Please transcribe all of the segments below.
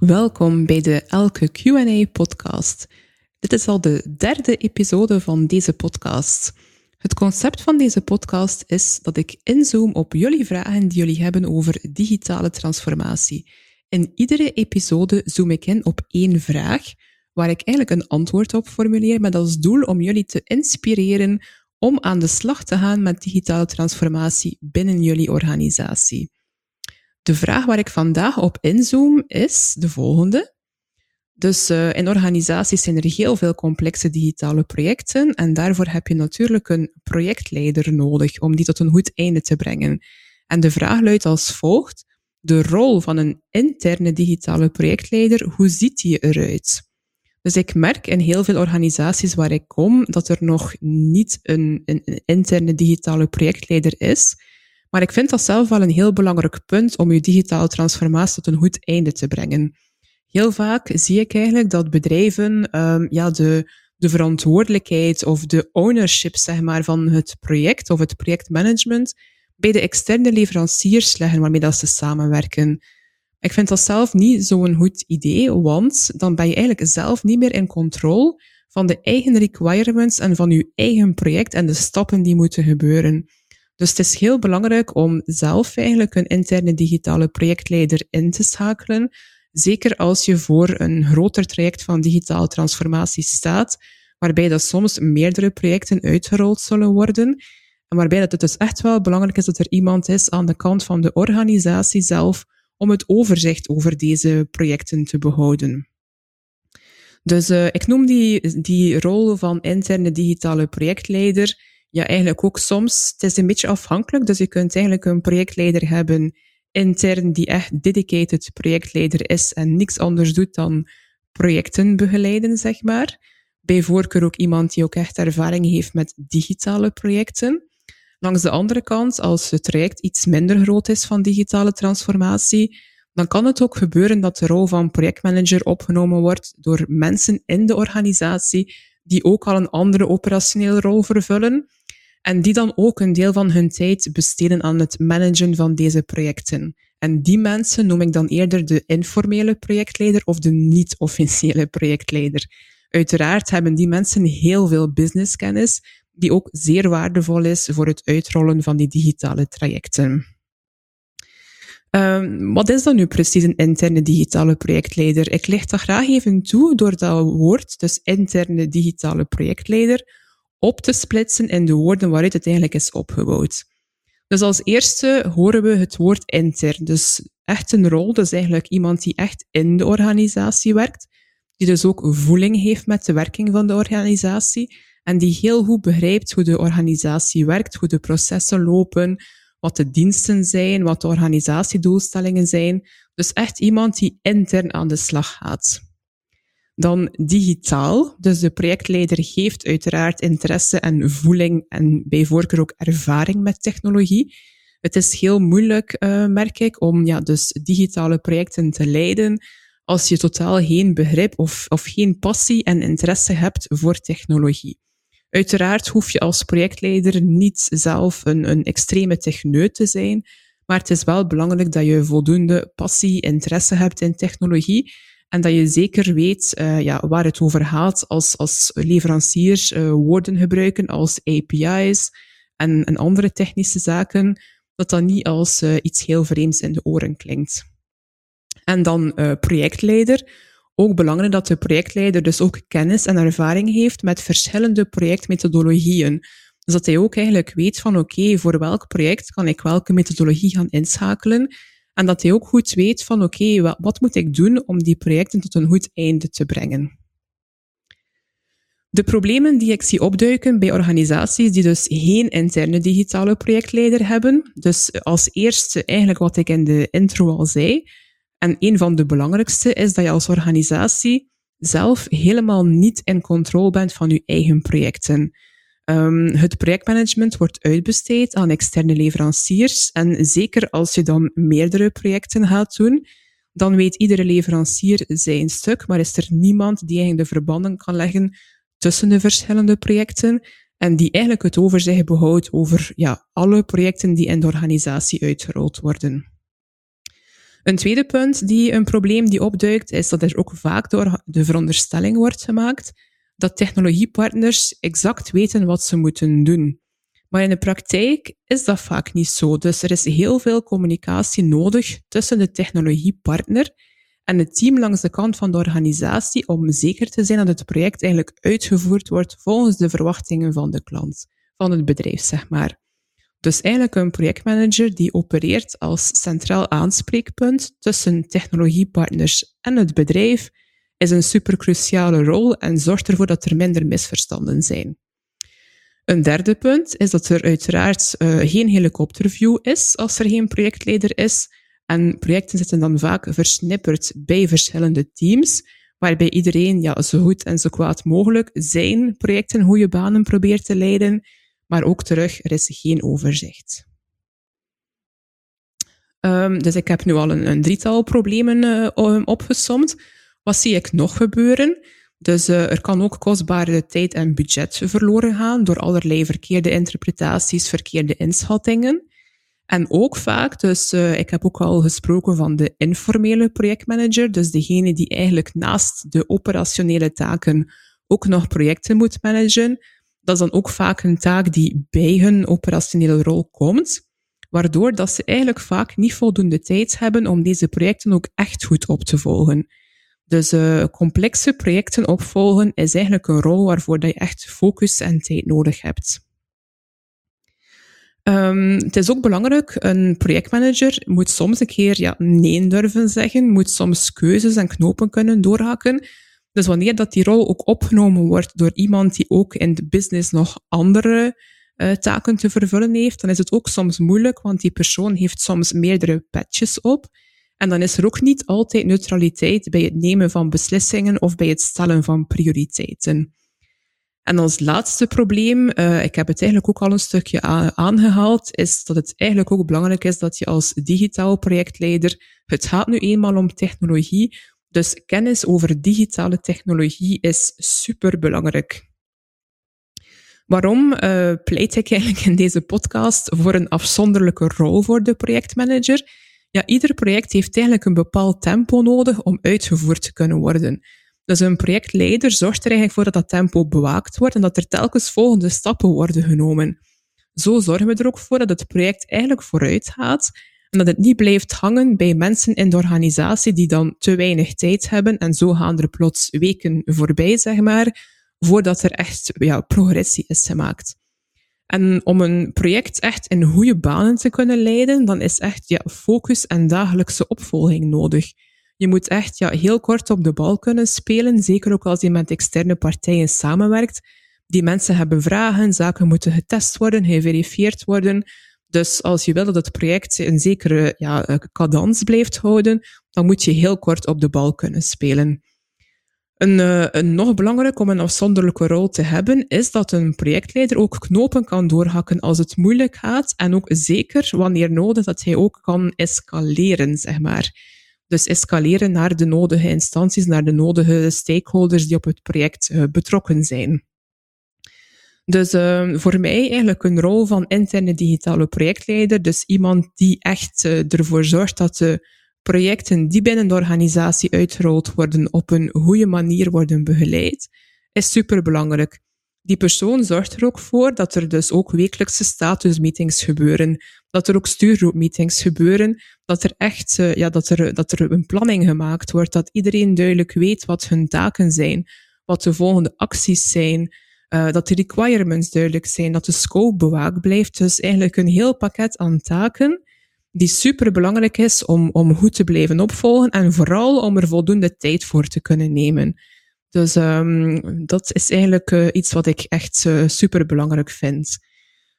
Welkom bij de Elke QA-podcast. Dit is al de derde episode van deze podcast. Het concept van deze podcast is dat ik inzoom op jullie vragen die jullie hebben over digitale transformatie. In iedere episode zoom ik in op één vraag, waar ik eigenlijk een antwoord op formuleer met als doel om jullie te inspireren om aan de slag te gaan met digitale transformatie binnen jullie organisatie. De vraag waar ik vandaag op inzoom is de volgende. Dus uh, in organisaties zijn er heel veel complexe digitale projecten en daarvoor heb je natuurlijk een projectleider nodig om die tot een goed einde te brengen. En de vraag luidt als volgt. De rol van een interne digitale projectleider, hoe ziet die eruit? Dus ik merk in heel veel organisaties waar ik kom dat er nog niet een, een interne digitale projectleider is. Maar ik vind dat zelf wel een heel belangrijk punt om je digitale transformatie tot een goed einde te brengen. Heel vaak zie ik eigenlijk dat bedrijven um, ja, de, de verantwoordelijkheid of de ownership zeg maar, van het project of het projectmanagement bij de externe leveranciers leggen waarmee dat ze samenwerken. Ik vind dat zelf niet zo'n goed idee, want dan ben je eigenlijk zelf niet meer in controle van de eigen requirements en van je eigen project en de stappen die moeten gebeuren. Dus het is heel belangrijk om zelf eigenlijk een interne digitale projectleider in te schakelen. Zeker als je voor een groter traject van digitale transformatie staat, waarbij dat soms meerdere projecten uitgerold zullen worden. En waarbij dat het dus echt wel belangrijk is dat er iemand is aan de kant van de organisatie zelf om het overzicht over deze projecten te behouden. Dus uh, ik noem die, die rol van interne digitale projectleider ja, eigenlijk ook soms, het is een beetje afhankelijk. Dus je kunt eigenlijk een projectleider hebben intern die echt dedicated projectleider is en niks anders doet dan projecten begeleiden, zeg maar. Bij voorkeur ook iemand die ook echt ervaring heeft met digitale projecten. Langs de andere kant, als het traject iets minder groot is van digitale transformatie, dan kan het ook gebeuren dat de rol van projectmanager opgenomen wordt door mensen in de organisatie die ook al een andere operationele rol vervullen en die dan ook een deel van hun tijd besteden aan het managen van deze projecten. En die mensen noem ik dan eerder de informele projectleider of de niet-officiële projectleider. Uiteraard hebben die mensen heel veel businesskennis, die ook zeer waardevol is voor het uitrollen van die digitale trajecten. Um, wat is dan nu precies een interne digitale projectleider? Ik licht dat graag even toe door dat woord, dus interne digitale projectleider, op te splitsen in de woorden waaruit het eigenlijk is opgebouwd. Dus als eerste horen we het woord intern. Dus echt een rol, dus eigenlijk iemand die echt in de organisatie werkt, die dus ook voeling heeft met de werking van de organisatie en die heel goed begrijpt hoe de organisatie werkt, hoe de processen lopen, wat de diensten zijn, wat de organisatiedoelstellingen zijn. Dus echt iemand die intern aan de slag gaat. Dan digitaal. Dus de projectleider geeft uiteraard interesse en voeling en bij voorkeur ook ervaring met technologie. Het is heel moeilijk, uh, merk ik, om ja, dus digitale projecten te leiden als je totaal geen begrip of, of geen passie en interesse hebt voor technologie. Uiteraard hoef je als projectleider niet zelf een, een extreme techneut te zijn, maar het is wel belangrijk dat je voldoende passie, interesse hebt in technologie en dat je zeker weet uh, ja, waar het over gaat als, als leveranciers uh, woorden gebruiken als API's en, en andere technische zaken, dat dat niet als uh, iets heel vreemds in de oren klinkt. En dan projectleider. Ook belangrijk dat de projectleider dus ook kennis en ervaring heeft met verschillende projectmethodologieën. Dus dat hij ook eigenlijk weet van oké, voor welk project kan ik welke methodologie gaan inschakelen en dat hij ook goed weet van oké, wat moet ik doen om die projecten tot een goed einde te brengen. De problemen die ik zie opduiken bij organisaties die dus geen interne digitale projectleider hebben. Dus als eerste eigenlijk wat ik in de intro al zei. En een van de belangrijkste is dat je als organisatie zelf helemaal niet in controle bent van je eigen projecten. Um, het projectmanagement wordt uitbesteed aan externe leveranciers. En zeker als je dan meerdere projecten gaat doen, dan weet iedere leverancier zijn stuk, maar is er niemand die eigenlijk de verbanden kan leggen tussen de verschillende projecten en die eigenlijk het overzicht behoudt over ja, alle projecten die in de organisatie uitgerold worden. Een tweede punt die een probleem die opduikt, is dat er ook vaak door de veronderstelling wordt gemaakt dat technologiepartners exact weten wat ze moeten doen. Maar in de praktijk is dat vaak niet zo. Dus er is heel veel communicatie nodig tussen de technologiepartner en het team langs de kant van de organisatie om zeker te zijn dat het project eigenlijk uitgevoerd wordt volgens de verwachtingen van de klant, van het bedrijf, zeg maar. Dus eigenlijk een projectmanager die opereert als centraal aanspreekpunt tussen technologiepartners en het bedrijf is een super cruciale rol en zorgt ervoor dat er minder misverstanden zijn. Een derde punt is dat er uiteraard uh, geen helikopterview is als er geen projectleider is. En projecten zitten dan vaak versnipperd bij verschillende teams, waarbij iedereen ja, zo goed en zo kwaad mogelijk zijn projecten goede banen probeert te leiden, maar ook terug, er is geen overzicht. Um, dus ik heb nu al een, een drietal problemen uh, opgesomd. Wat zie ik nog gebeuren? Dus uh, er kan ook kostbare tijd en budget verloren gaan door allerlei verkeerde interpretaties, verkeerde inschattingen. En ook vaak, dus uh, ik heb ook al gesproken van de informele projectmanager, dus degene die eigenlijk naast de operationele taken ook nog projecten moet managen. Dat is dan ook vaak een taak die bij hun operationele rol komt, waardoor dat ze eigenlijk vaak niet voldoende tijd hebben om deze projecten ook echt goed op te volgen. Dus uh, complexe projecten opvolgen is eigenlijk een rol waarvoor dat je echt focus en tijd nodig hebt. Um, het is ook belangrijk, een projectmanager moet soms een keer ja, nee durven zeggen, moet soms keuzes en knopen kunnen doorhakken. Dus wanneer dat die rol ook opgenomen wordt door iemand die ook in de business nog andere uh, taken te vervullen heeft, dan is het ook soms moeilijk, want die persoon heeft soms meerdere patches op. En dan is er ook niet altijd neutraliteit bij het nemen van beslissingen of bij het stellen van prioriteiten. En als laatste probleem, uh, ik heb het eigenlijk ook al een stukje aangehaald, is dat het eigenlijk ook belangrijk is dat je als digitaal projectleider, het gaat nu eenmaal om technologie, dus kennis over digitale technologie is super belangrijk. Waarom uh, pleit ik eigenlijk in deze podcast voor een afzonderlijke rol voor de projectmanager? Ja, ieder project heeft eigenlijk een bepaald tempo nodig om uitgevoerd te kunnen worden. Dus een projectleider zorgt er eigenlijk voor dat dat tempo bewaakt wordt en dat er telkens volgende stappen worden genomen. Zo zorgen we er ook voor dat het project eigenlijk vooruit gaat en dat het niet blijft hangen bij mensen in de organisatie die dan te weinig tijd hebben en zo gaan er plots weken voorbij, zeg maar, voordat er echt ja, progressie is gemaakt. En om een project echt in goede banen te kunnen leiden, dan is echt ja, focus en dagelijkse opvolging nodig. Je moet echt ja, heel kort op de bal kunnen spelen, zeker ook als je met externe partijen samenwerkt. Die mensen hebben vragen, zaken moeten getest worden, geverifieerd worden. Dus als je wil dat het project een zekere ja, cadans blijft houden, dan moet je heel kort op de bal kunnen spelen. Een, uh, een, nog belangrijk om een afzonderlijke rol te hebben, is dat een projectleider ook knopen kan doorhakken als het moeilijk gaat en ook zeker wanneer nodig dat hij ook kan escaleren, zeg maar. Dus escaleren naar de nodige instanties, naar de nodige stakeholders die op het project uh, betrokken zijn. Dus uh, voor mij eigenlijk een rol van interne digitale projectleider, dus iemand die echt uh, ervoor zorgt dat de projecten die binnen de organisatie uitgerold worden op een goede manier worden begeleid, is superbelangrijk. Die persoon zorgt er ook voor dat er dus ook wekelijkse statusmeetings gebeuren, dat er ook stuurgroepmeetings gebeuren, dat er echt uh, ja, dat er, dat er een planning gemaakt wordt, dat iedereen duidelijk weet wat hun taken zijn, wat de volgende acties zijn, uh, dat de requirements duidelijk zijn, dat de scope bewaakt blijft. Dus eigenlijk een heel pakket aan taken die super belangrijk is om, om goed te blijven opvolgen en vooral om er voldoende tijd voor te kunnen nemen. Dus um, dat is eigenlijk uh, iets wat ik echt uh, super belangrijk vind.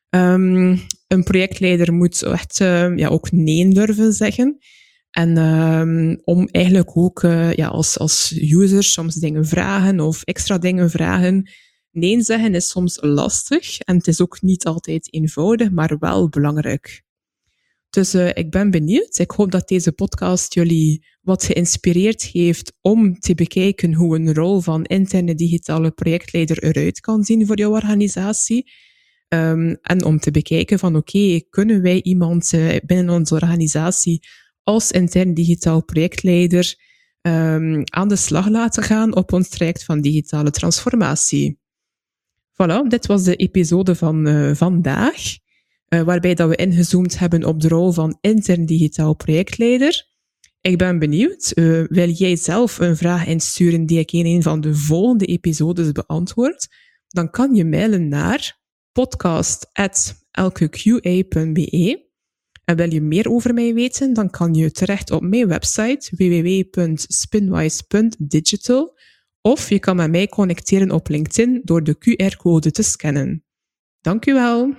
Um, een projectleider moet echt uh, ja, ook nee durven zeggen. En om eigenlijk ook ja, als, als user soms dingen vragen of extra dingen vragen. Nee zeggen is soms lastig en het is ook niet altijd eenvoudig, maar wel belangrijk. Dus uh, ik ben benieuwd. Ik hoop dat deze podcast jullie wat geïnspireerd heeft om te bekijken hoe een rol van interne digitale projectleider eruit kan zien voor jouw organisatie. Um, en om te bekijken van oké, okay, kunnen wij iemand uh, binnen onze organisatie als intern digitaal projectleider um, aan de slag laten gaan op ons traject van digitale transformatie. Voilà, dit was de episode van uh, vandaag, uh, waarbij dat we ingezoomd hebben op de rol van intern digitaal projectleider. Ik ben benieuwd, uh, wil jij zelf een vraag insturen die ik in een van de volgende episodes beantwoord? Dan kan je mailen naar podcast.elkeqa.be. En wil je meer over mij weten, dan kan je terecht op mijn website www.spinwise.digital of je kan met mij connecteren op LinkedIn door de QR-code te scannen. Dank u wel.